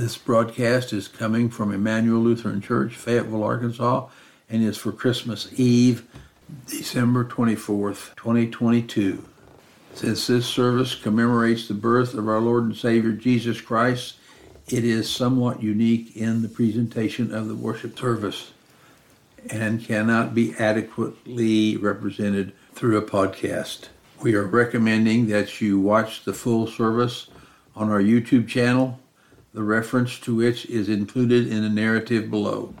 This broadcast is coming from Emmanuel Lutheran Church, Fayetteville, Arkansas, and is for Christmas Eve, December 24th, 2022. Since this service commemorates the birth of our Lord and Savior Jesus Christ, it is somewhat unique in the presentation of the worship service and cannot be adequately represented through a podcast. We are recommending that you watch the full service on our YouTube channel, the reference to which is included in the narrative below.